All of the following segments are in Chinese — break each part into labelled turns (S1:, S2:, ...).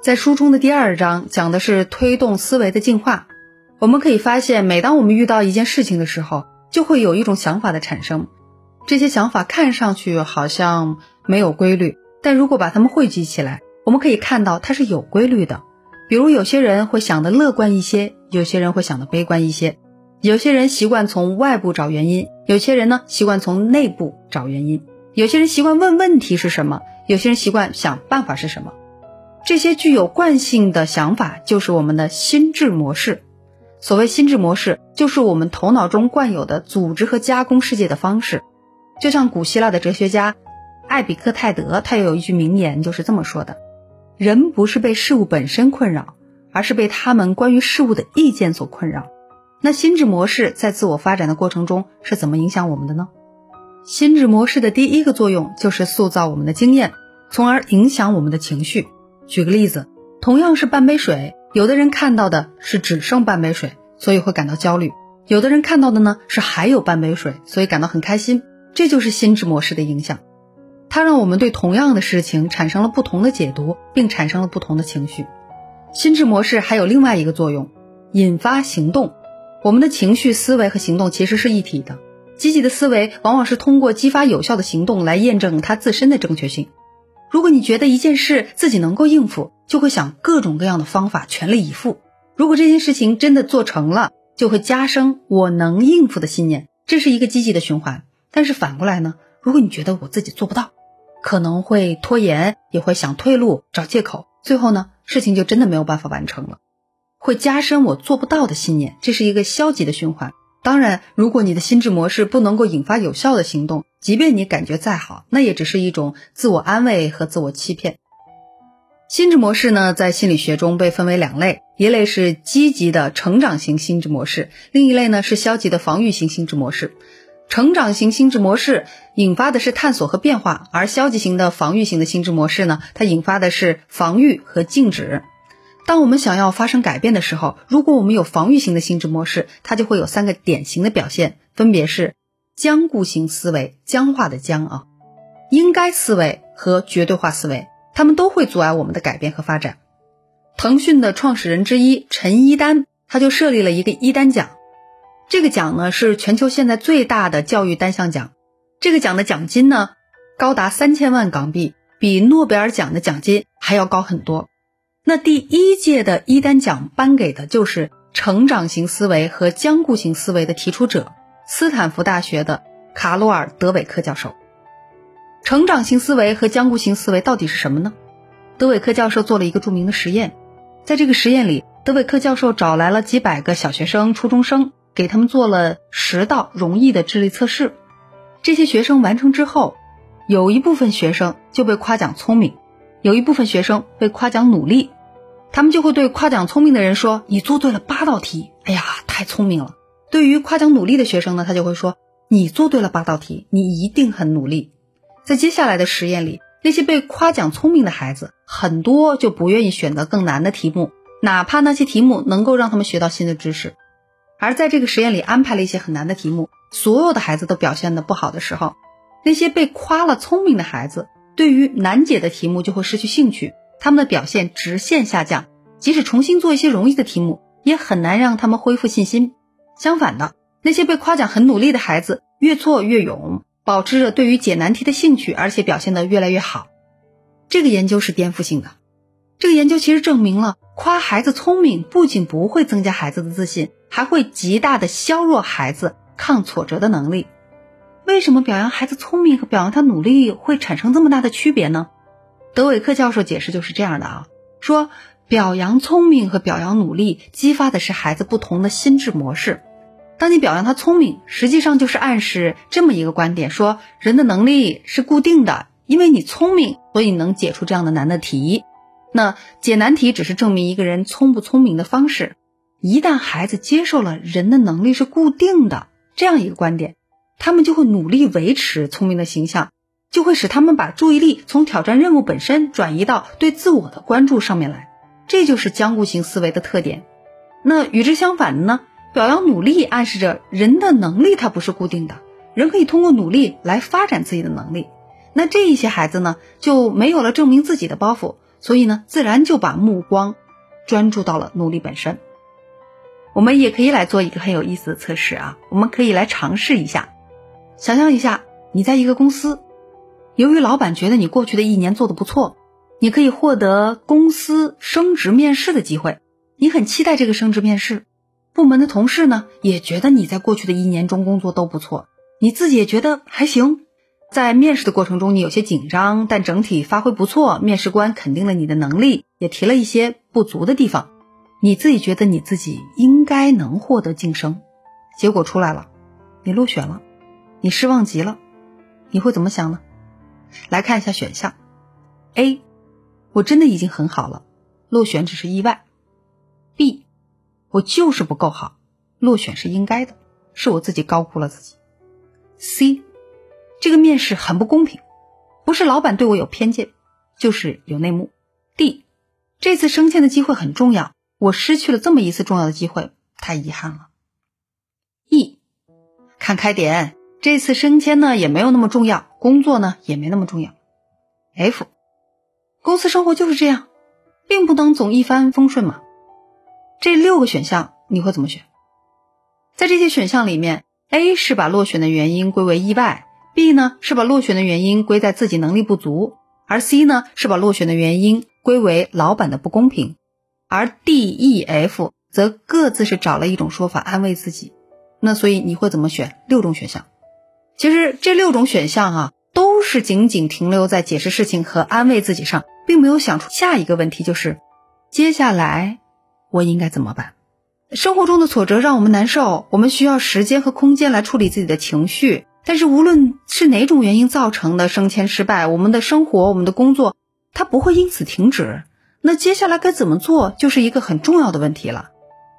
S1: 在书中的第二章讲的是推动思维的进化。我们可以发现，每当我们遇到一件事情的时候，就会有一种想法的产生。这些想法看上去好像没有规律，但如果把它们汇集起来，我们可以看到它是有规律的。比如，有些人会想的乐观一些，有些人会想的悲观一些；有些人习惯从外部找原因，有些人呢习惯从内部找原因；有些人习惯问问题是什么，有些人习惯想办法是什么。这些具有惯性的想法就是我们的心智模式。所谓心智模式，就是我们头脑中惯有的组织和加工世界的方式。就像古希腊的哲学家艾比克泰德，他有一句名言，就是这么说的：“人不是被事物本身困扰，而是被他们关于事物的意见所困扰。”那心智模式在自我发展的过程中是怎么影响我们的呢？心智模式的第一个作用就是塑造我们的经验，从而影响我们的情绪。举个例子，同样是半杯水。有的人看到的是只剩半杯水，所以会感到焦虑；有的人看到的呢是还有半杯水，所以感到很开心。这就是心智模式的影响，它让我们对同样的事情产生了不同的解读，并产生了不同的情绪。心智模式还有另外一个作用，引发行动。我们的情绪、思维和行动其实是一体的。积极的思维往往是通过激发有效的行动来验证它自身的正确性。如果你觉得一件事自己能够应付，就会想各种各样的方法全力以赴。如果这件事情真的做成了，就会加深我能应付的信念，这是一个积极的循环。但是反过来呢？如果你觉得我自己做不到，可能会拖延，也会想退路、找借口，最后呢，事情就真的没有办法完成了，会加深我做不到的信念，这是一个消极的循环。当然，如果你的心智模式不能够引发有效的行动，即便你感觉再好，那也只是一种自我安慰和自我欺骗。心智模式呢，在心理学中被分为两类，一类是积极的成长型心智模式，另一类呢是消极的防御型心智模式。成长型心智模式引发的是探索和变化，而消极型的防御型的心智模式呢，它引发的是防御和静止。当我们想要发生改变的时候，如果我们有防御型的心智模式，它就会有三个典型的表现，分别是僵固型思维（僵化的僵啊）、应该思维和绝对化思维，它们都会阻碍我们的改变和发展。腾讯的创始人之一陈一丹，他就设立了一个一丹奖，这个奖呢是全球现在最大的教育单项奖，这个奖的奖金呢高达三千万港币，比诺贝尔奖的奖金还要高很多。那第一届的一丹奖颁给的就是成长型思维和僵固型思维的提出者——斯坦福大学的卡罗尔·德韦克教授。成长型思维和僵固型思维到底是什么呢？德韦克教授做了一个著名的实验，在这个实验里，德韦克教授找来了几百个小学生、初中生，给他们做了十道容易的智力测试。这些学生完成之后，有一部分学生就被夸奖聪明，有一部分学生被夸奖努力。他们就会对夸奖聪明的人说：“你做对了八道题，哎呀，太聪明了。”对于夸奖努力的学生呢，他就会说：“你做对了八道题，你一定很努力。”在接下来的实验里，那些被夸奖聪明的孩子，很多就不愿意选择更难的题目，哪怕那些题目能够让他们学到新的知识。而在这个实验里安排了一些很难的题目，所有的孩子都表现的不好的时候，那些被夸了聪明的孩子，对于难解的题目就会失去兴趣。他们的表现直线下降，即使重新做一些容易的题目，也很难让他们恢复信心。相反的，那些被夸奖很努力的孩子，越挫越勇，保持着对于解难题的兴趣，而且表现得越来越好。这个研究是颠覆性的。这个研究其实证明了，夸孩子聪明不仅不会增加孩子的自信，还会极大的削弱孩子抗挫折的能力。为什么表扬孩子聪明和表扬他努力会产生这么大的区别呢？德韦克教授解释就是这样的啊，说表扬聪明和表扬努力激发的是孩子不同的心智模式。当你表扬他聪明，实际上就是暗示这么一个观点：说人的能力是固定的，因为你聪明，所以能解出这样的难的题。那解难题只是证明一个人聪不聪明的方式。一旦孩子接受了人的能力是固定的这样一个观点，他们就会努力维持聪明的形象。就会使他们把注意力从挑战任务本身转移到对自我的关注上面来，这就是僵固型思维的特点。那与之相反的呢？表扬努力暗示着人的能力它不是固定的，人可以通过努力来发展自己的能力。那这一些孩子呢，就没有了证明自己的包袱，所以呢，自然就把目光专注到了努力本身。我们也可以来做一个很有意思的测试啊，我们可以来尝试一下，想象一下，你在一个公司，由于老板觉得你过去的一年做的不错，你可以获得公司升职面试的机会，你很期待这个升职面试。部门的同事呢，也觉得你在过去的一年中工作都不错，你自己也觉得还行。在面试的过程中，你有些紧张，但整体发挥不错。面试官肯定了你的能力，也提了一些不足的地方。你自己觉得你自己应该能获得晋升，结果出来了，你落选了，你失望极了，你会怎么想呢？来看一下选项：A，我真的已经很好了，落选只是意外；B。我就是不够好，落选是应该的，是我自己高估了自己。C，这个面试很不公平，不是老板对我有偏见，就是有内幕。D，这次升迁的机会很重要，我失去了这么一次重要的机会，太遗憾了。E，看开点，这次升迁呢也没有那么重要，工作呢也没那么重要。F，公司生活就是这样，并不能总一帆风顺嘛。这六个选项你会怎么选？在这些选项里面，A 是把落选的原因归为意外，B 呢是把落选的原因归在自己能力不足，而 C 呢是把落选的原因归为老板的不公平，而 D、E、F 则各自是找了一种说法安慰自己。那所以你会怎么选？六种选项，其实这六种选项啊，都是仅仅停留在解释事情和安慰自己上，并没有想出下一个问题，就是接下来。我应该怎么办？生活中的挫折让我们难受，我们需要时间和空间来处理自己的情绪。但是无论是哪种原因造成的升迁失败，我们的生活、我们的工作，它不会因此停止。那接下来该怎么做，就是一个很重要的问题了。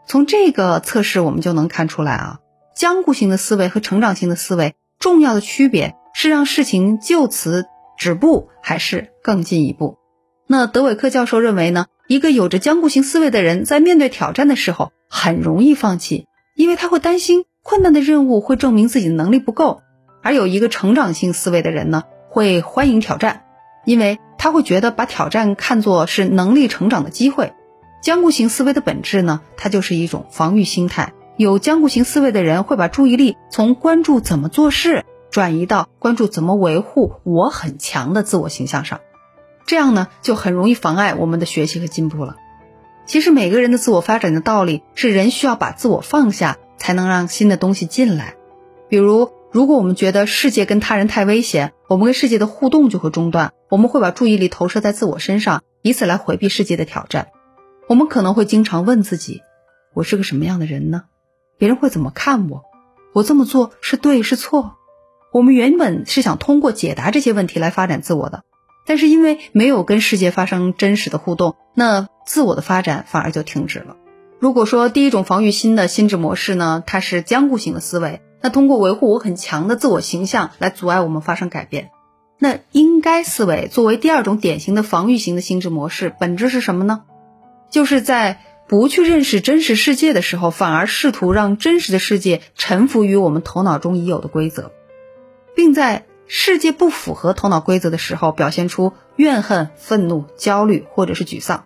S1: 从这个测试我们就能看出来啊，僵固型的思维和成长型的思维重要的区别是让事情就此止步，还是更进一步。那德韦克教授认为呢？一个有着僵固型思维的人，在面对挑战的时候，很容易放弃，因为他会担心困难的任务会证明自己的能力不够；而有一个成长性思维的人呢，会欢迎挑战，因为他会觉得把挑战看作是能力成长的机会。僵固型思维的本质呢，它就是一种防御心态。有僵固型思维的人会把注意力从关注怎么做事，转移到关注怎么维护我很强的自我形象上。这样呢，就很容易妨碍我们的学习和进步了。其实每个人的自我发展的道理是，人需要把自我放下，才能让新的东西进来。比如，如果我们觉得世界跟他人太危险，我们跟世界的互动就会中断，我们会把注意力投射在自我身上，以此来回避世界的挑战。我们可能会经常问自己：我是个什么样的人呢？别人会怎么看我？我这么做是对是错？我们原本是想通过解答这些问题来发展自我的。但是因为没有跟世界发生真实的互动，那自我的发展反而就停止了。如果说第一种防御心的心智模式呢，它是僵固型的思维，那通过维护我很强的自我形象来阻碍我们发生改变。那应该思维作为第二种典型的防御型的心智模式，本质是什么呢？就是在不去认识真实世界的时候，反而试图让真实的世界臣服于我们头脑中已有的规则，并在。世界不符合头脑规则的时候，表现出怨恨、愤怒、焦虑或者是沮丧，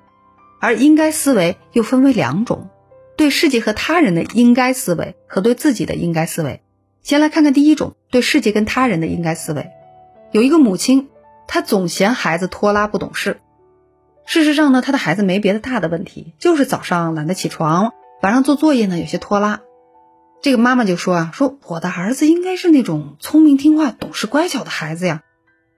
S1: 而应该思维又分为两种：对世界和他人的应该思维和对自己的应该思维。先来看看第一种，对世界跟他人的应该思维。有一个母亲，她总嫌孩子拖拉不懂事。事实上呢，他的孩子没别的大的问题，就是早上懒得起床，晚上做作业呢有些拖拉。这个妈妈就说啊，说我的儿子应该是那种聪明听话、懂事乖巧的孩子呀。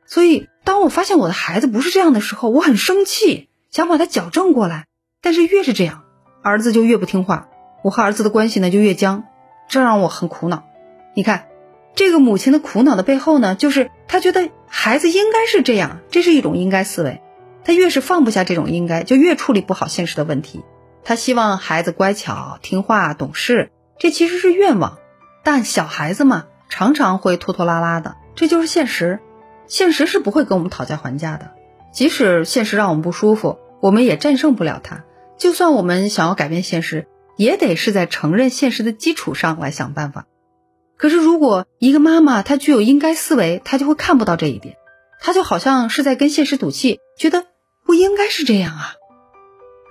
S1: 所以当我发现我的孩子不是这样的时候，我很生气，想把他矫正过来。但是越是这样，儿子就越不听话，我和儿子的关系呢就越僵，这让我很苦恼。你看，这个母亲的苦恼的背后呢，就是她觉得孩子应该是这样，这是一种应该思维。他越是放不下这种应该，就越处理不好现实的问题。他希望孩子乖巧、听话、懂事。这其实是愿望，但小孩子嘛，常常会拖拖拉拉的，这就是现实。现实是不会跟我们讨价还价的，即使现实让我们不舒服，我们也战胜不了它。就算我们想要改变现实，也得是在承认现实的基础上来想办法。可是，如果一个妈妈她具有应该思维，她就会看不到这一点，她就好像是在跟现实赌气，觉得不应该是这样啊。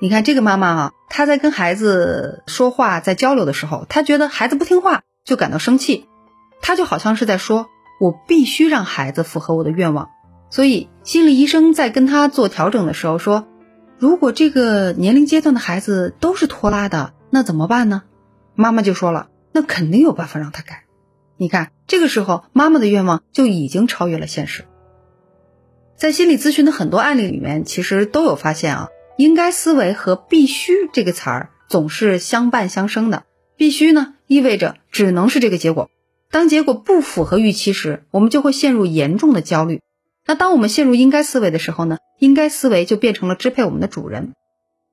S1: 你看这个妈妈啊，她在跟孩子说话、在交流的时候，她觉得孩子不听话就感到生气，她就好像是在说：“我必须让孩子符合我的愿望。”所以心理医生在跟她做调整的时候说：“如果这个年龄阶段的孩子都是拖拉的，那怎么办呢？”妈妈就说了：“那肯定有办法让他改。”你看，这个时候妈妈的愿望就已经超越了现实。在心理咨询的很多案例里面，其实都有发现啊。应该思维和必须这个词儿总是相伴相生的。必须呢，意味着只能是这个结果。当结果不符合预期时，我们就会陷入严重的焦虑。那当我们陷入应该思维的时候呢？应该思维就变成了支配我们的主人。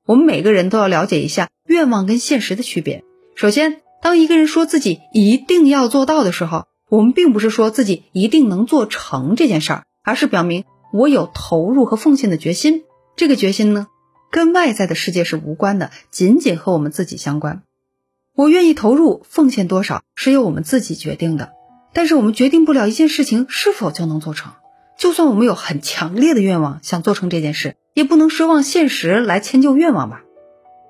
S1: 我们每个人都要了解一下愿望跟现实的区别。首先，当一个人说自己一定要做到的时候，我们并不是说自己一定能做成这件事儿，而是表明我有投入和奉献的决心。这个决心呢？跟外在的世界是无关的，仅仅和我们自己相关。我愿意投入奉献多少，是由我们自己决定的。但是我们决定不了一件事情是否就能做成。就算我们有很强烈的愿望想做成这件事，也不能奢望现实来迁就愿望吧？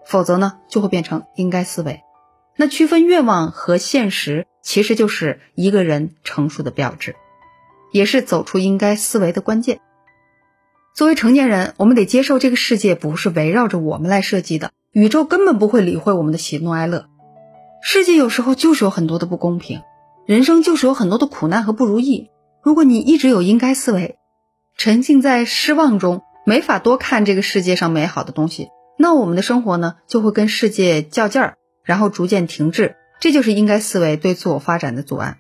S1: 否则呢，就会变成应该思维。那区分愿望和现实，其实就是一个人成熟的标志，也是走出应该思维的关键。作为成年人，我们得接受这个世界不是围绕着我们来设计的，宇宙根本不会理会我们的喜怒哀乐。世界有时候就是有很多的不公平，人生就是有很多的苦难和不如意。如果你一直有应该思维，沉浸在失望中，没法多看这个世界上美好的东西，那我们的生活呢就会跟世界较劲儿，然后逐渐停滞。这就是应该思维对自我发展的阻碍。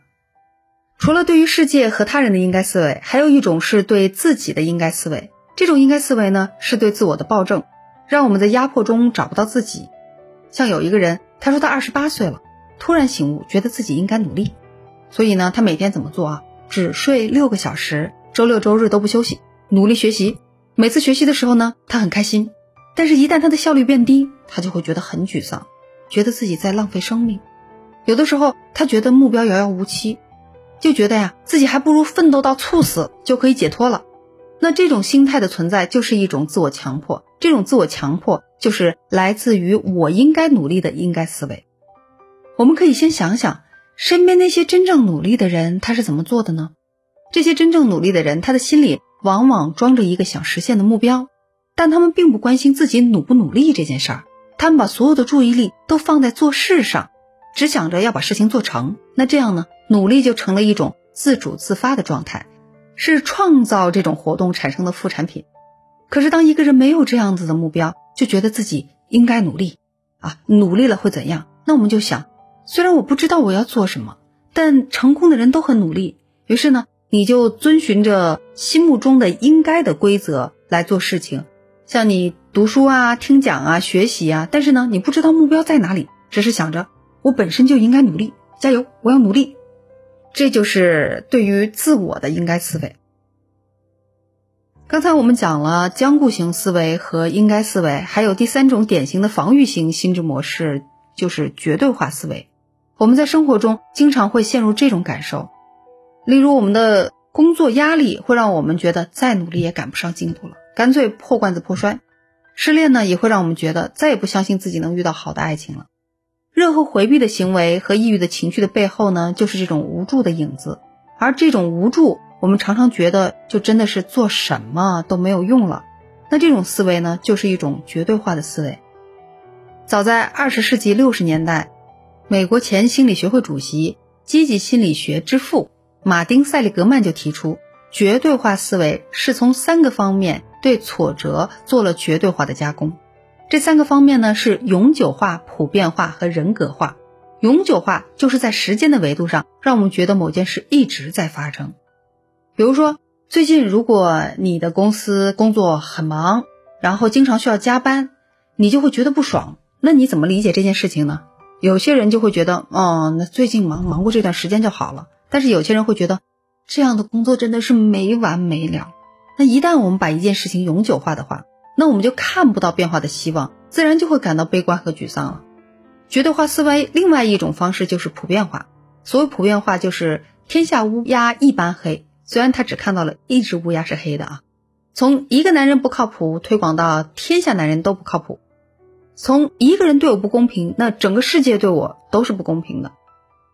S1: 除了对于世界和他人的应该思维，还有一种是对自己的应该思维。这种应该思维呢，是对自我的暴政，让我们在压迫中找不到自己。像有一个人，他说他二十八岁了，突然醒悟，觉得自己应该努力，所以呢，他每天怎么做啊？只睡六个小时，周六周日都不休息，努力学习。每次学习的时候呢，他很开心，但是一旦他的效率变低，他就会觉得很沮丧，觉得自己在浪费生命。有的时候，他觉得目标遥遥无期，就觉得呀，自己还不如奋斗到猝死就可以解脱了。那这种心态的存在就是一种自我强迫，这种自我强迫就是来自于我应该努力的应该思维。我们可以先想想，身边那些真正努力的人他是怎么做的呢？这些真正努力的人，他的心里往往装着一个想实现的目标，但他们并不关心自己努不努力这件事儿，他们把所有的注意力都放在做事上，只想着要把事情做成。那这样呢，努力就成了一种自主自发的状态。是创造这种活动产生的副产品。可是，当一个人没有这样子的目标，就觉得自己应该努力啊，努力了会怎样？那我们就想，虽然我不知道我要做什么，但成功的人都很努力。于是呢，你就遵循着心目中的应该的规则来做事情，像你读书啊、听讲啊、学习啊。但是呢，你不知道目标在哪里，只是想着我本身就应该努力，加油，我要努力。这就是对于自我的应该思维。刚才我们讲了僵固型思维和应该思维，还有第三种典型的防御型心智模式，就是绝对化思维。我们在生活中经常会陷入这种感受，例如我们的工作压力会让我们觉得再努力也赶不上进度了，干脆破罐子破摔；失恋呢，也会让我们觉得再也不相信自己能遇到好的爱情了。任何回避的行为和抑郁的情绪的背后呢，就是这种无助的影子。而这种无助，我们常常觉得就真的是做什么都没有用了。那这种思维呢，就是一种绝对化的思维。早在二十世纪六十年代，美国前心理学会主席、积极心理学之父马丁·塞利格曼就提出，绝对化思维是从三个方面对挫折做了绝对化的加工。这三个方面呢，是永久化、普遍化和人格化。永久化就是在时间的维度上，让我们觉得某件事一直在发生。比如说，最近如果你的公司工作很忙，然后经常需要加班，你就会觉得不爽。那你怎么理解这件事情呢？有些人就会觉得，哦，那最近忙忙过这段时间就好了。但是有些人会觉得，这样的工作真的是没完没了。那一旦我们把一件事情永久化的话，那我们就看不到变化的希望，自然就会感到悲观和沮丧了。绝对化思维另外一种方式就是普遍化。所谓普遍化，就是天下乌鸦一般黑。虽然他只看到了一只乌鸦是黑的啊。从一个男人不靠谱推广到天下男人都不靠谱，从一个人对我不公平，那整个世界对我都是不公平的。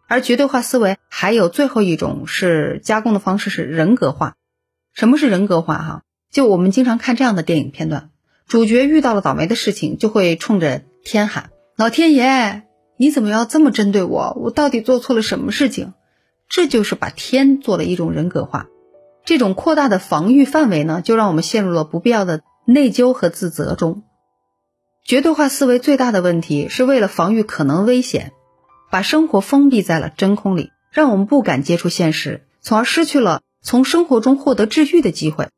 S1: 而绝对化思维还有最后一种是加工的方式是人格化。什么是人格化？哈，就我们经常看这样的电影片段，主角遇到了倒霉的事情，就会冲着天喊：“老天爷，你怎么要这么针对我？我到底做错了什么事情？”这就是把天做了一种人格化。这种扩大的防御范围呢，就让我们陷入了不必要的内疚和自责中。绝对化思维最大的问题是为了防御可能危险，把生活封闭在了真空里，让我们不敢接触现实，从而失去了从生活中获得治愈的机会。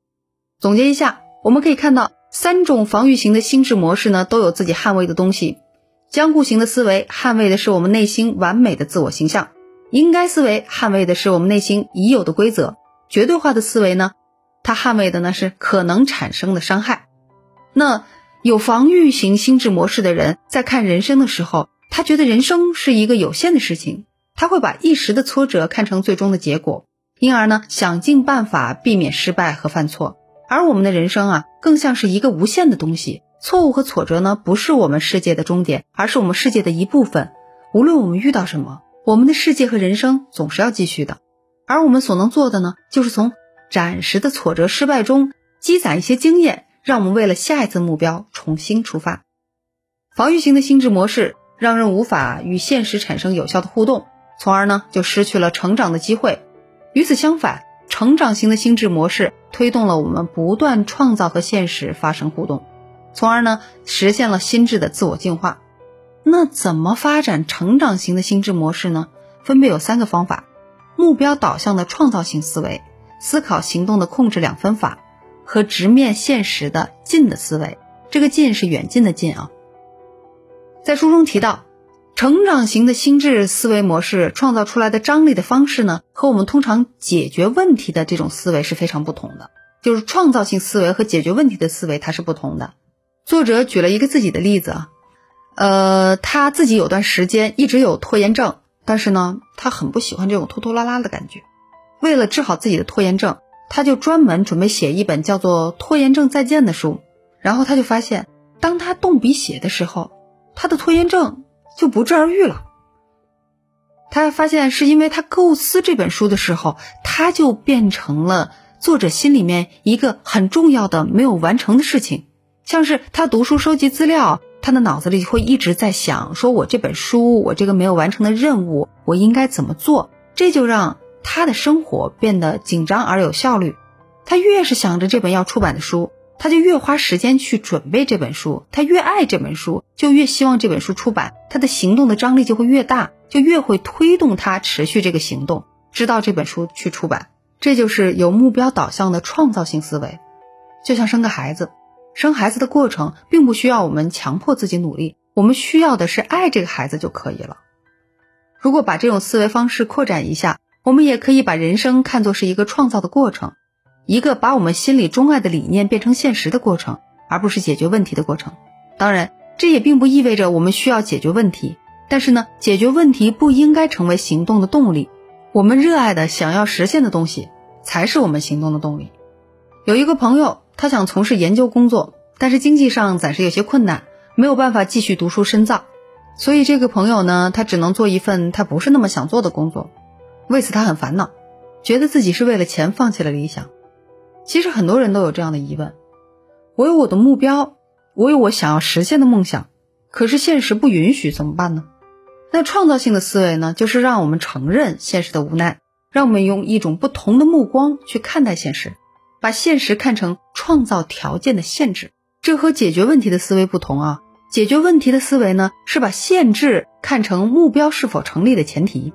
S1: 总结一下，我们可以看到三种防御型的心智模式呢，都有自己捍卫的东西。僵固型的思维捍卫的是我们内心完美的自我形象，应该思维捍卫的是我们内心已有的规则。绝对化的思维呢，它捍卫的呢是可能产生的伤害。那有防御型心智模式的人，在看人生的时候，他觉得人生是一个有限的事情，他会把一时的挫折看成最终的结果，因而呢，想尽办法避免失败和犯错。而我们的人生啊，更像是一个无限的东西，错误和挫折呢，不是我们世界的终点，而是我们世界的一部分。无论我们遇到什么，我们的世界和人生总是要继续的。而我们所能做的呢，就是从暂时的挫折、失败中积攒一些经验，让我们为了下一次目标重新出发。防御型的心智模式让人无法与现实产生有效的互动，从而呢就失去了成长的机会。与此相反，成长型的心智模式推动了我们不断创造和现实发生互动，从而呢实现了心智的自我进化。那怎么发展成长型的心智模式呢？分别有三个方法。目标导向的创造性思维，思考行动的控制两分法，和直面现实的近的思维。这个近是远近的近啊。在书中提到，成长型的心智思维模式创造出来的张力的方式呢，和我们通常解决问题的这种思维是非常不同的。就是创造性思维和解决问题的思维它是不同的。作者举了一个自己的例子啊，呃，他自己有段时间一直有拖延症。但是呢，他很不喜欢这种拖拖拉拉的感觉。为了治好自己的拖延症，他就专门准备写一本叫做《拖延症再见》的书。然后他就发现，当他动笔写的时候，他的拖延症就不治而愈了。他发现是因为他构思这本书的时候，他就变成了作者心里面一个很重要的没有完成的事情，像是他读书收集资料。他的脑子里会一直在想，说我这本书，我这个没有完成的任务，我应该怎么做？这就让他的生活变得紧张而有效率。他越是想着这本要出版的书，他就越花时间去准备这本书。他越爱这本书，就越希望这本书出版。他的行动的张力就会越大，就越会推动他持续这个行动，直到这本书去出版。这就是有目标导向的创造性思维，就像生个孩子。生孩子的过程并不需要我们强迫自己努力，我们需要的是爱这个孩子就可以了。如果把这种思维方式扩展一下，我们也可以把人生看作是一个创造的过程，一个把我们心里钟爱的理念变成现实的过程，而不是解决问题的过程。当然，这也并不意味着我们需要解决问题，但是呢，解决问题不应该成为行动的动力。我们热爱的、想要实现的东西，才是我们行动的动力。有一个朋友。他想从事研究工作，但是经济上暂时有些困难，没有办法继续读书深造，所以这个朋友呢，他只能做一份他不是那么想做的工作。为此他很烦恼，觉得自己是为了钱放弃了理想。其实很多人都有这样的疑问：我有我的目标，我有我想要实现的梦想，可是现实不允许，怎么办呢？那创造性的思维呢，就是让我们承认现实的无奈，让我们用一种不同的目光去看待现实。把现实看成创造条件的限制，这和解决问题的思维不同啊！解决问题的思维呢，是把限制看成目标是否成立的前提。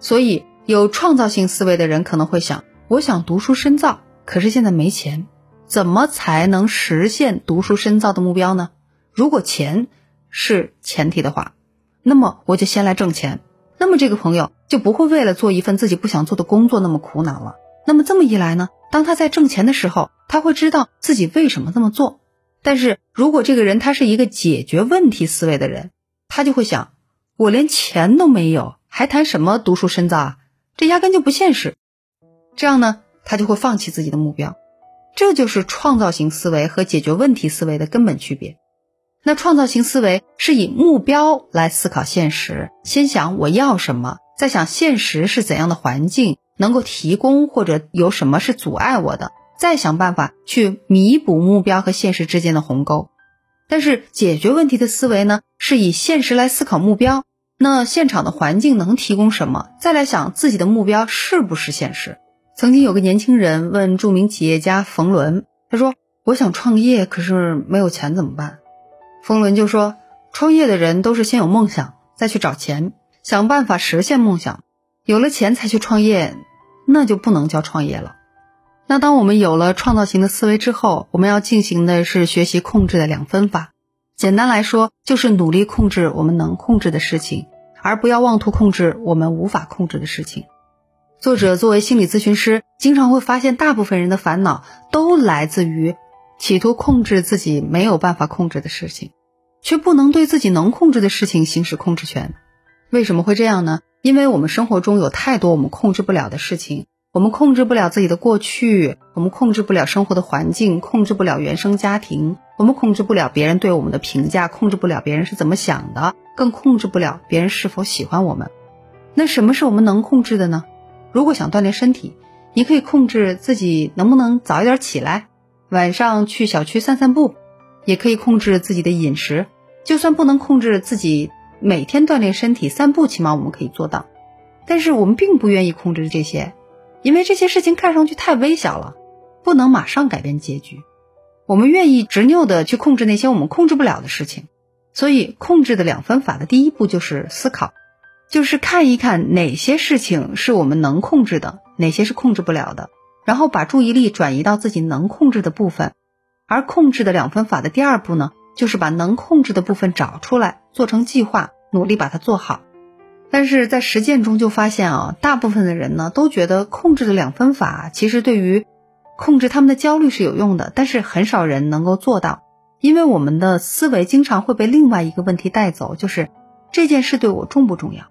S1: 所以，有创造性思维的人可能会想：我想读书深造，可是现在没钱，怎么才能实现读书深造的目标呢？如果钱是前提的话，那么我就先来挣钱。那么这个朋友就不会为了做一份自己不想做的工作那么苦恼了。那么这么一来呢？当他在挣钱的时候，他会知道自己为什么这么做。但是如果这个人他是一个解决问题思维的人，他就会想：我连钱都没有，还谈什么读书深造啊？这压根就不现实。这样呢，他就会放弃自己的目标。这就是创造型思维和解决问题思维的根本区别。那创造型思维是以目标来思考现实，先想我要什么，再想现实是怎样的环境能够提供，或者有什么是阻碍我的，再想办法去弥补目标和现实之间的鸿沟。但是解决问题的思维呢，是以现实来思考目标，那现场的环境能提供什么，再来想自己的目标是不是现实。曾经有个年轻人问著名企业家冯仑，他说：“我想创业，可是没有钱怎么办？”冯仑就说：“创业的人都是先有梦想，再去找钱，想办法实现梦想。有了钱才去创业，那就不能叫创业了。那当我们有了创造型的思维之后，我们要进行的是学习控制的两分法。简单来说，就是努力控制我们能控制的事情，而不要妄图控制我们无法控制的事情。”作者作为心理咨询师，经常会发现，大部分人的烦恼都来自于。企图控制自己没有办法控制的事情，却不能对自己能控制的事情行使控制权。为什么会这样呢？因为我们生活中有太多我们控制不了的事情，我们控制不了自己的过去，我们控制不了生活的环境，控制不了原生家庭，我们控制不了别人对我们的评价，控制不了别人是怎么想的，更控制不了别人是否喜欢我们。那什么是我们能控制的呢？如果想锻炼身体，你可以控制自己能不能早一点起来。晚上去小区散散步，也可以控制自己的饮食。就算不能控制自己每天锻炼身体、散步，起码我们可以做到。但是我们并不愿意控制这些，因为这些事情看上去太微小了，不能马上改变结局。我们愿意执拗的去控制那些我们控制不了的事情。所以，控制的两分法的第一步就是思考，就是看一看哪些事情是我们能控制的，哪些是控制不了的。然后把注意力转移到自己能控制的部分，而控制的两分法的第二步呢，就是把能控制的部分找出来，做成计划，努力把它做好。但是在实践中就发现啊，大部分的人呢都觉得控制的两分法其实对于控制他们的焦虑是有用的，但是很少人能够做到，因为我们的思维经常会被另外一个问题带走，就是这件事对我重不重要？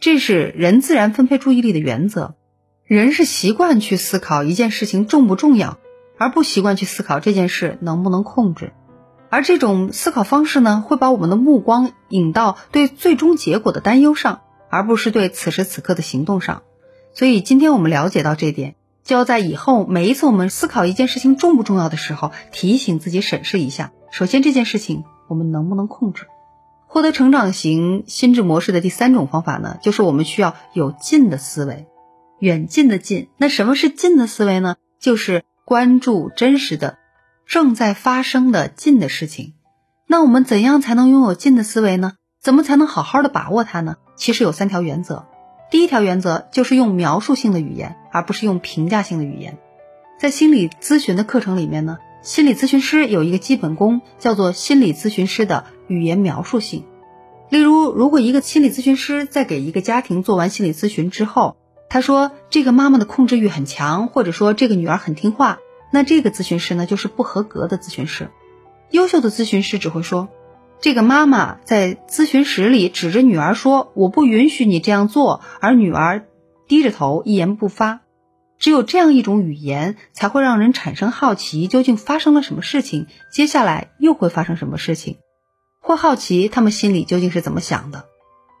S1: 这是人自然分配注意力的原则。人是习惯去思考一件事情重不重要，而不习惯去思考这件事能不能控制。而这种思考方式呢，会把我们的目光引到对最终结果的担忧上，而不是对此时此刻的行动上。所以，今天我们了解到这点，就要在以后每一次我们思考一件事情重不重要的时候，提醒自己审视一下：首先，这件事情我们能不能控制？获得成长型心智模式的第三种方法呢，就是我们需要有近的思维。远近的近，那什么是近的思维呢？就是关注真实的、正在发生的近的事情。那我们怎样才能拥有近的思维呢？怎么才能好好的把握它呢？其实有三条原则。第一条原则就是用描述性的语言，而不是用评价性的语言。在心理咨询的课程里面呢，心理咨询师有一个基本功，叫做心理咨询师的语言描述性。例如，如果一个心理咨询师在给一个家庭做完心理咨询之后，他说：“这个妈妈的控制欲很强，或者说这个女儿很听话，那这个咨询师呢就是不合格的咨询师。优秀的咨询师只会说，这个妈妈在咨询室里指着女儿说：‘我不允许你这样做’，而女儿低着头一言不发。只有这样一种语言，才会让人产生好奇，究竟发生了什么事情，接下来又会发生什么事情，或好奇他们心里究竟是怎么想的。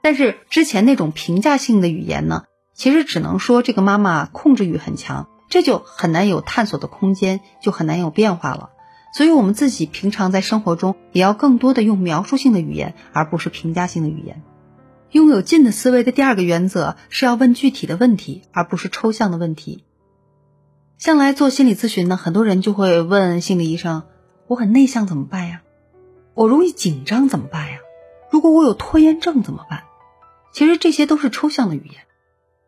S1: 但是之前那种评价性的语言呢？”其实只能说这个妈妈控制欲很强，这就很难有探索的空间，就很难有变化了。所以，我们自己平常在生活中也要更多的用描述性的语言，而不是评价性的语言。拥有近的思维的第二个原则是要问具体的问题，而不是抽象的问题。向来做心理咨询呢，很多人就会问心理医生：“我很内向怎么办呀？我容易紧张怎么办呀？如果我有拖延症怎么办？”其实这些都是抽象的语言。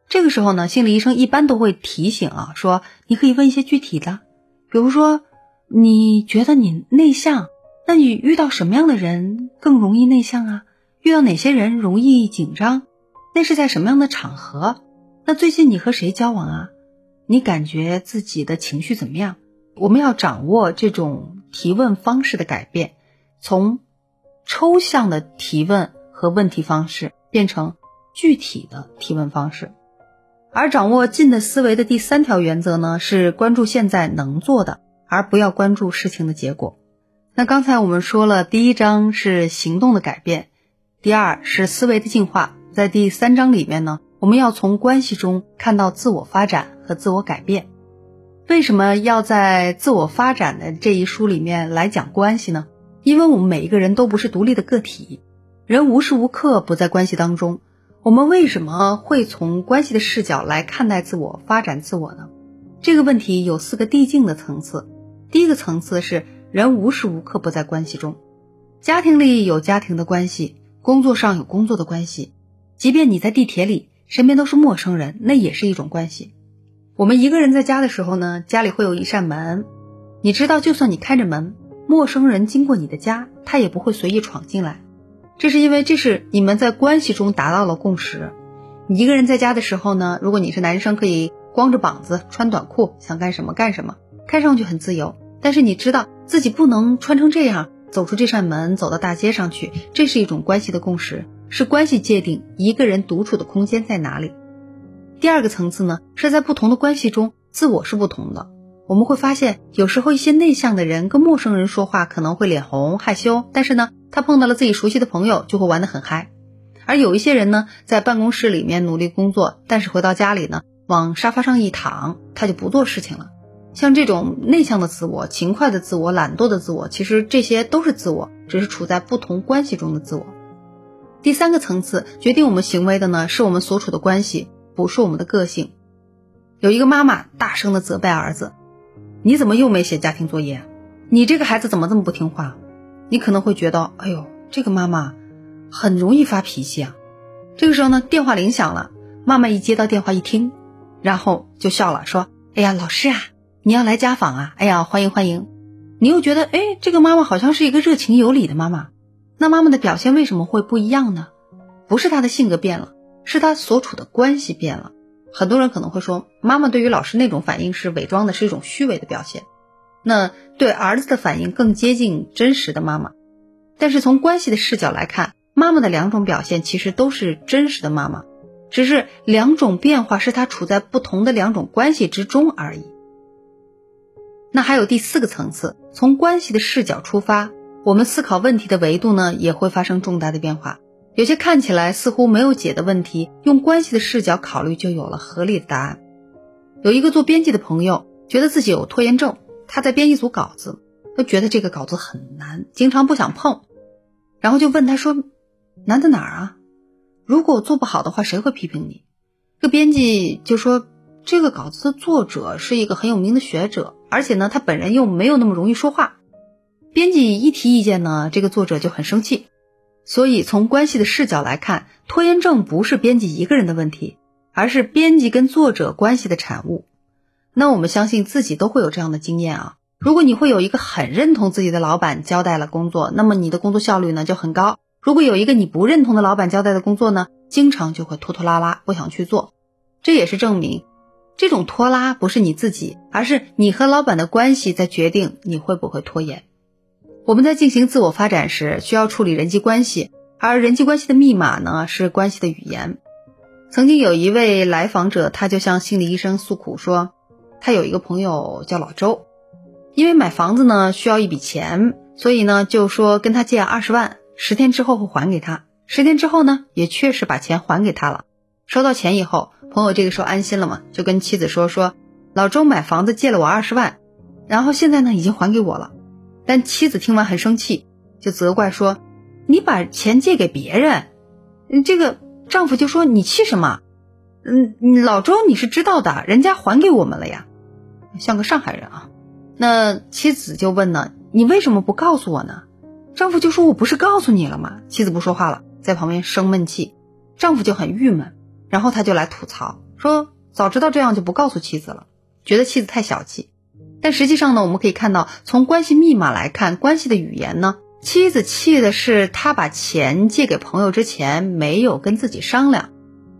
S1: 这个时候呢，心理医生一般都会提醒啊，说你可以问一些具体的，比如说你觉得你内向，那你遇到什么样的人更容易内向啊？遇到哪些人容易紧张？那是在什么样的场合？那最近你和谁交往啊？你感觉自己的情绪怎么样？我们要掌握这种提问方式的改变，从抽象的提问和问题方式变成具体的提问方式。而掌握近的思维的第三条原则呢，是关注现在能做的，而不要关注事情的结果。那刚才我们说了，第一章是行动的改变，第二是思维的进化。在第三章里面呢，我们要从关系中看到自我发展和自我改变。为什么要在自我发展的这一书里面来讲关系呢？因为我们每一个人都不是独立的个体，人无时无刻不在关系当中。我们为什么会从关系的视角来看待自我、发展自我呢？这个问题有四个递进的层次。第一个层次是人无时无刻不在关系中，家庭里有家庭的关系，工作上有工作的关系，即便你在地铁里，身边都是陌生人，那也是一种关系。我们一个人在家的时候呢，家里会有一扇门，你知道，就算你开着门，陌生人经过你的家，他也不会随意闯进来。这是因为这是你们在关系中达到了共识。你一个人在家的时候呢，如果你是男生，可以光着膀子穿短裤，想干什么干什么。看上去很自由，但是你知道自己不能穿成这样走出这扇门，走到大街上去。这是一种关系的共识，是关系界定一个人独处的空间在哪里。第二个层次呢，是在不同的关系中，自我是不同的。我们会发现，有时候一些内向的人跟陌生人说话可能会脸红害羞，但是呢，他碰到了自己熟悉的朋友就会玩得很嗨。而有一些人呢，在办公室里面努力工作，但是回到家里呢，往沙发上一躺，他就不做事情了。像这种内向的自我、勤快的自我、懒惰的自我，其实这些都是自我，只是处在不同关系中的自我。第三个层次决定我们行为的呢，是我们所处的关系，不是我们的个性。有一个妈妈大声的责备儿子：“你怎么又没写家庭作业？你这个孩子怎么这么不听话？”你可能会觉得：“哎呦，这个妈妈很容易发脾气啊。”这个时候呢，电话铃响了，妈妈一接到电话一听，然后就笑了，说：“哎呀，老师啊。”你要来家访啊？哎呀，欢迎欢迎！你又觉得，哎，这个妈妈好像是一个热情有礼的妈妈。那妈妈的表现为什么会不一样呢？不是她的性格变了，是他所处的关系变了。很多人可能会说，妈妈对于老师那种反应是伪装的，是一种虚伪的表现。那对儿子的反应更接近真实的妈妈。但是从关系的视角来看，妈妈的两种表现其实都是真实的妈妈，只是两种变化是她处在不同的两种关系之中而已。那还有第四个层次，从关系的视角出发，我们思考问题的维度呢也会发生重大的变化。有些看起来似乎没有解的问题，用关系的视角考虑就有了合理的答案。有一个做编辑的朋友，觉得自己有拖延症，他在编一组稿子，他觉得这个稿子很难，经常不想碰，然后就问他说：“难在哪儿啊？如果做不好的话，谁会批评你？”这个编辑就说。这个稿子的作者是一个很有名的学者，而且呢，他本人又没有那么容易说话。编辑一提意见呢，这个作者就很生气。所以从关系的视角来看，拖延症不是编辑一个人的问题，而是编辑跟作者关系的产物。那我们相信自己都会有这样的经验啊。如果你会有一个很认同自己的老板交代了工作，那么你的工作效率呢就很高。如果有一个你不认同的老板交代的工作呢，经常就会拖拖拉拉，不想去做。这也是证明。这种拖拉不是你自己，而是你和老板的关系在决定你会不会拖延。我们在进行自我发展时，需要处理人际关系，而人际关系的密码呢是关系的语言。曾经有一位来访者，他就向心理医生诉苦说，他有一个朋友叫老周，因为买房子呢需要一笔钱，所以呢就说跟他借二十万，十天之后会还给他。十天之后呢，也确实把钱还给他了。收到钱以后。朋友这个时候安心了嘛，就跟妻子说说，老周买房子借了我二十万，然后现在呢已经还给我了。但妻子听完很生气，就责怪说，你把钱借给别人，这个丈夫就说你气什么？嗯，老周你是知道的，人家还给我们了呀，像个上海人啊。那妻子就问呢，你为什么不告诉我呢？丈夫就说我不是告诉你了吗？妻子不说话了，在旁边生闷气，丈夫就很郁闷。然后他就来吐槽说：“早知道这样就不告诉妻子了，觉得妻子太小气。”但实际上呢，我们可以看到，从关系密码来看，关系的语言呢，妻子气的是他把钱借给朋友之前没有跟自己商量。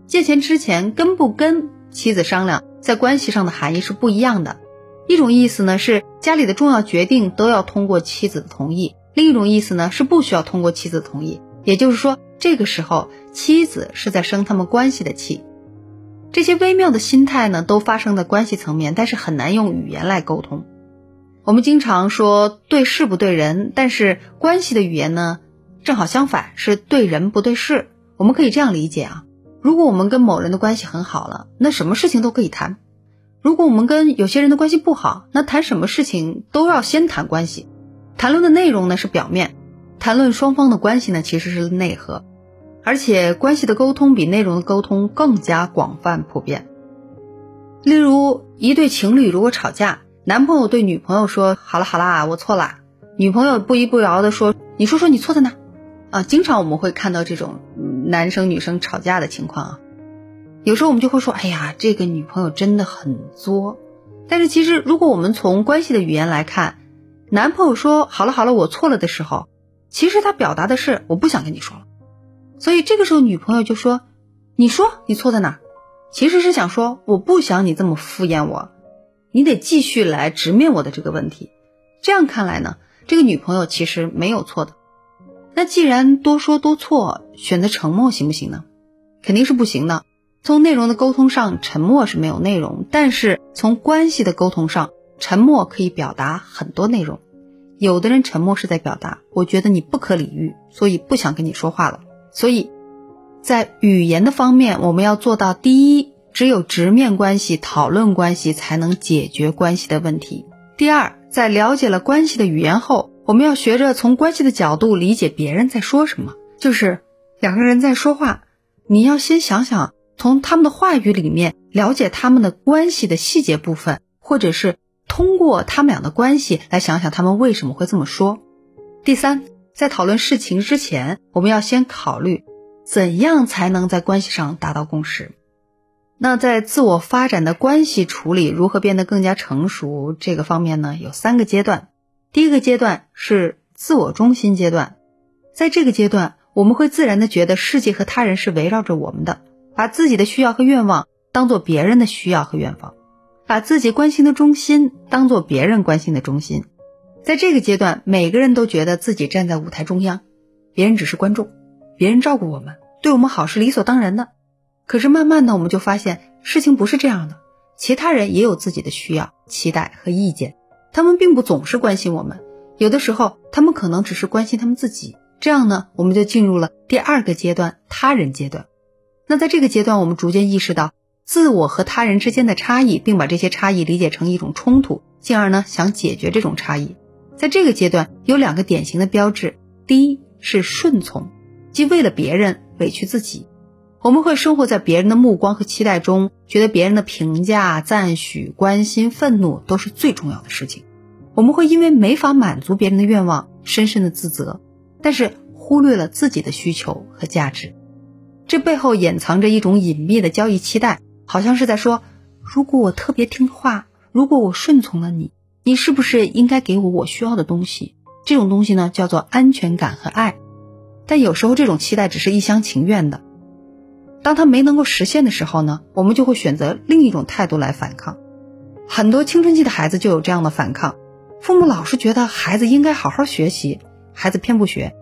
S1: 借钱之前跟不跟妻子商量，在关系上的含义是不一样的。一种意思呢是家里的重要决定都要通过妻子的同意，另一种意思呢是不需要通过妻子同意。也就是说，这个时候。妻子是在生他们关系的气，这些微妙的心态呢，都发生在关系层面，但是很难用语言来沟通。我们经常说对事不对人，但是关系的语言呢，正好相反，是对人不对事。我们可以这样理解啊，如果我们跟某人的关系很好了，那什么事情都可以谈；如果我们跟有些人的关系不好，那谈什么事情都要先谈关系。谈论的内容呢是表面，谈论双方的关系呢其实是内核，而且关系的沟通比内容的沟通更加广泛普遍。例如，一对情侣如果吵架，男朋友对女朋友说：“好了好了，我错了。”女朋友不依不饶的说：“你说说你错在哪？”啊，经常我们会看到这种男生女生吵架的情况啊。有时候我们就会说：“哎呀，这个女朋友真的很作。”但是其实，如果我们从关系的语言来看，男朋友说“好了好了，我错了”的时候，其实他表达的是我不想跟你说了。所以这个时候，女朋友就说：“你说你错在哪？”其实是想说我不想你这么敷衍我，你得继续来直面我的这个问题。这样看来呢，这个女朋友其实没有错的。那既然多说多错，选择沉默行不行呢？肯定是不行的。从内容的沟通上，沉默是没有内容；但是从关系的沟通上，沉默可以表达很多内容。有的人沉默是在表达，我觉得你不可理喻，所以不想跟你说话了。所以。在语言的方面，我们要做到：第一，只有直面关系、讨论关系，才能解决关系的问题；第二，在了解了关系的语言后，我们要学着从关系的角度理解别人在说什么。就是两个人在说话，你要先想想从他们的话语里面了解他们的关系的细节部分，或者是通过他们俩的关系来想想他们为什么会这么说。第三，在讨论事情之前，我们要先考虑。怎样才能在关系上达到共识？那在自我发展的关系处理如何变得更加成熟这个方面呢？有三个阶段。第一个阶段是自我中心阶段，在这个阶段，我们会自然的觉得世界和他人是围绕着我们的，把自己的需要和愿望当做别人的需要和愿望，把自己关心的中心当做别人关心的中心。在这个阶段，每个人都觉得自己站在舞台中央，别人只是观众，别人照顾我们。对我们好是理所当然的，可是慢慢的我们就发现事情不是这样的，其他人也有自己的需要、期待和意见，他们并不总是关心我们，有的时候他们可能只是关心他们自己。这样呢，我们就进入了第二个阶段——他人阶段。那在这个阶段，我们逐渐意识到自我和他人之间的差异，并把这些差异理解成一种冲突，进而呢想解决这种差异。在这个阶段，有两个典型的标志：第一是顺从，即为了别人。委屈自己，我们会生活在别人的目光和期待中，觉得别人的评价、赞许、关心、愤怒都是最重要的事情。我们会因为没法满足别人的愿望，深深的自责，但是忽略了自己的需求和价值。这背后掩藏着一种隐秘的交易期待，好像是在说：如果我特别听话，如果我顺从了你，你是不是应该给我我需要的东西？这种东西呢，叫做安全感和爱。但有时候这种期待只是一厢情愿的，当他没能够实现的时候呢，我们就会选择另一种态度来反抗。很多青春期的孩子就有这样的反抗，父母老是觉得孩子应该好好学习，孩子偏不学；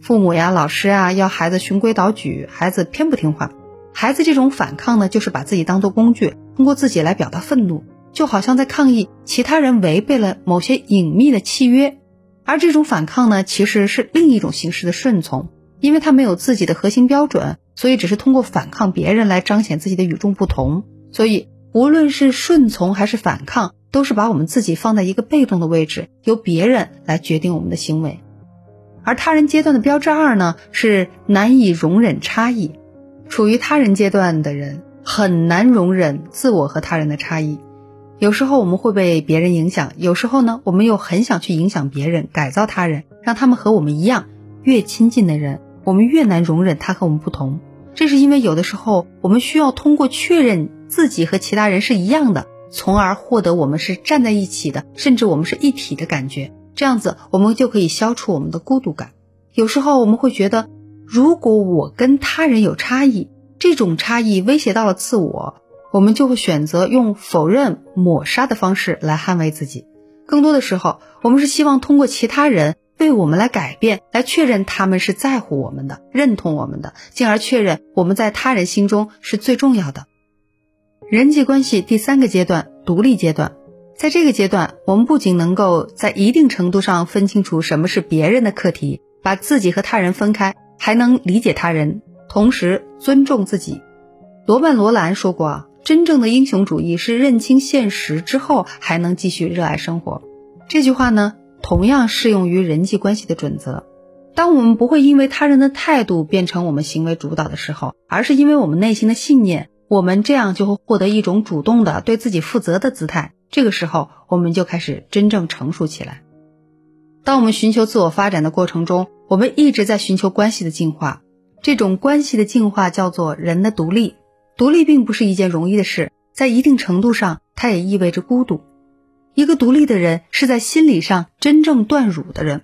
S1: 父母呀、老师啊要孩子循规蹈矩，孩子偏不听话。孩子这种反抗呢，就是把自己当做工具，通过自己来表达愤怒，就好像在抗议其他人违背了某些隐秘的契约。而这种反抗呢，其实是另一种形式的顺从，因为他没有自己的核心标准，所以只是通过反抗别人来彰显自己的与众不同。所以，无论是顺从还是反抗，都是把我们自己放在一个被动的位置，由别人来决定我们的行为。而他人阶段的标志二呢，是难以容忍差异。处于他人阶段的人，很难容忍自我和他人的差异。有时候我们会被别人影响，有时候呢，我们又很想去影响别人、改造他人，让他们和我们一样。越亲近的人，我们越难容忍他和我们不同。这是因为有的时候，我们需要通过确认自己和其他人是一样的，从而获得我们是站在一起的，甚至我们是一体的感觉。这样子，我们就可以消除我们的孤独感。有时候我们会觉得，如果我跟他人有差异，这种差异威胁到了自我。我们就会选择用否认、抹杀的方式来捍卫自己。更多的时候，我们是希望通过其他人为我们来改变，来确认他们是在乎我们的、认同我们的，进而确认我们在他人心中是最重要的。人际关系第三个阶段，独立阶段。在这个阶段，我们不仅能够在一定程度上分清楚什么是别人的课题，把自己和他人分开，还能理解他人，同时尊重自己。罗曼·罗兰说过啊，真正的英雄主义是认清现实之后还能继续热爱生活。这句话呢，同样适用于人际关系的准则。当我们不会因为他人的态度变成我们行为主导的时候，而是因为我们内心的信念，我们这样就会获得一种主动的对自己负责的姿态。这个时候，我们就开始真正成熟起来。当我们寻求自我发展的过程中，我们一直在寻求关系的进化。这种关系的进化叫做人的独立。独立并不是一件容易的事，在一定程度上，它也意味着孤独。一个独立的人是在心理上真正断乳的人。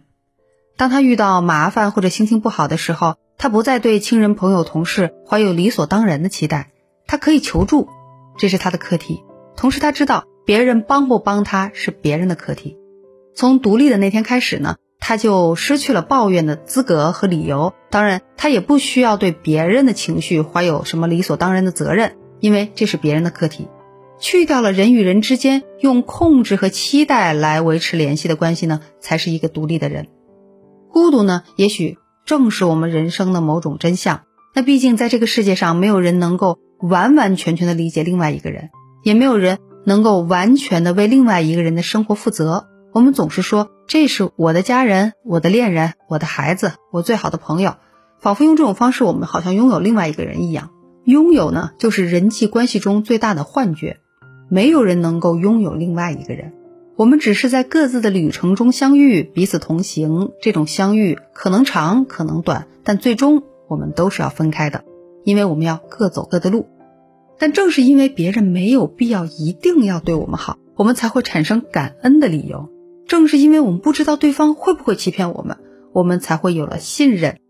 S1: 当他遇到麻烦或者心情不好的时候，他不再对亲人、朋友、同事怀有理所当然的期待，他可以求助，这是他的课题。同时，他知道。别人帮不帮他是别人的课题。从独立的那天开始呢，他就失去了抱怨的资格和理由。当然，他也不需要对别人的情绪怀有什么理所当然的责任，因为这是别人的课题。去掉了人与人之间用控制和期待来维持联系的关系呢，才是一个独立的人。孤独呢，也许正是我们人生的某种真相。那毕竟在这个世界上，没有人能够完完全全的理解另外一个人，也没有人。能够完全的为另外一个人的生活负责，我们总是说这是我的家人、我的恋人、我的孩子、我最好的朋友，仿佛用这种方式，我们好像拥有另外一个人一样。拥有呢，就是人际关系中最大的幻觉，没有人能够拥有另外一个人。我们只是在各自的旅程中相遇，彼此同行。这种相遇可能长，可能短，但最终我们都是要分开的，因为我们要各走各的路。但正是因为别人没有必要一定要对我们好，我们才会产生感恩的理由。正是因为我们不知道对方会不会欺骗我们，我们才会有了信任。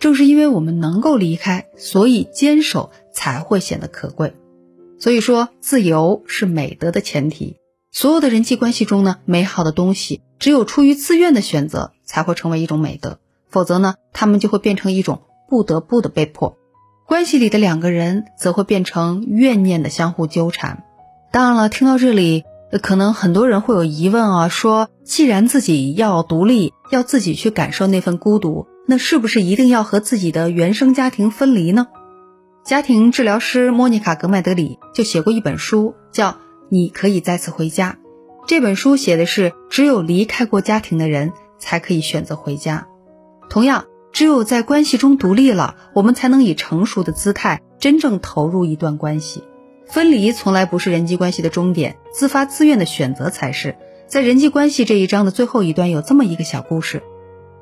S1: 正是因为我们能够离开，所以坚守才会显得可贵。所以说，自由是美德的前提。所有的人际关系中呢，美好的东西只有出于自愿的选择，才会成为一种美德。否则呢，他们就会变成一种不得不的被迫。关系里的两个人则会变成怨念的相互纠缠。当然了，听到这里，可能很多人会有疑问啊，说既然自己要独立，要自己去感受那份孤独，那是不是一定要和自己的原生家庭分离呢？家庭治疗师莫妮卡·格麦德里就写过一本书，叫《你可以再次回家》。这本书写的是，只有离开过家庭的人才可以选择回家。同样。只有在关系中独立了，我们才能以成熟的姿态真正投入一段关系。分离从来不是人际关系的终点，自发自愿的选择才是。在人际关系这一章的最后一段，有这么一个小故事：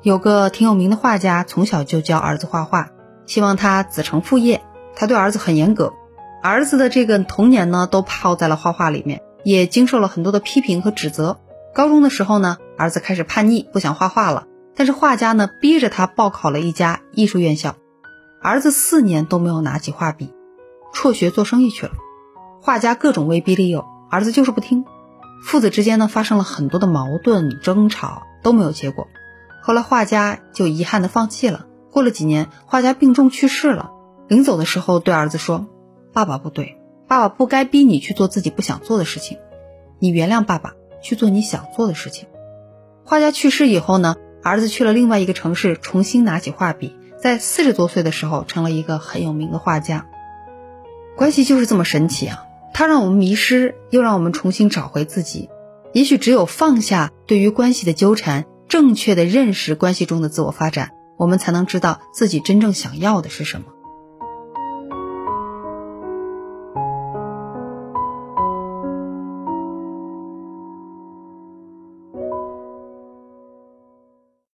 S1: 有个挺有名的画家，从小就教儿子画画，希望他子承父业。他对儿子很严格，儿子的这个童年呢，都泡在了画画里面，也经受了很多的批评和指责。高中的时候呢，儿子开始叛逆，不想画画了。但是画家呢，逼着他报考了一家艺术院校，儿子四年都没有拿起画笔，辍学做生意去了。画家各种威逼利诱，儿子就是不听。父子之间呢，发生了很多的矛盾争吵，都没有结果。后来画家就遗憾的放弃了。过了几年，画家病重去世了。临走的时候对儿子说：“爸爸不对，爸爸不该逼你去做自己不想做的事情，你原谅爸爸，去做你想做的事情。”画家去世以后呢？儿子去了另外一个城市，重新拿起画笔，在四十多岁的时候，成了一个很有名的画家。关系就是这么神奇啊！它让我们迷失，又让我们重新找回自己。也许只有放下对于关系的纠缠，正确的认识关系中的自我发展，我们才能知道自己真正想要的是什么。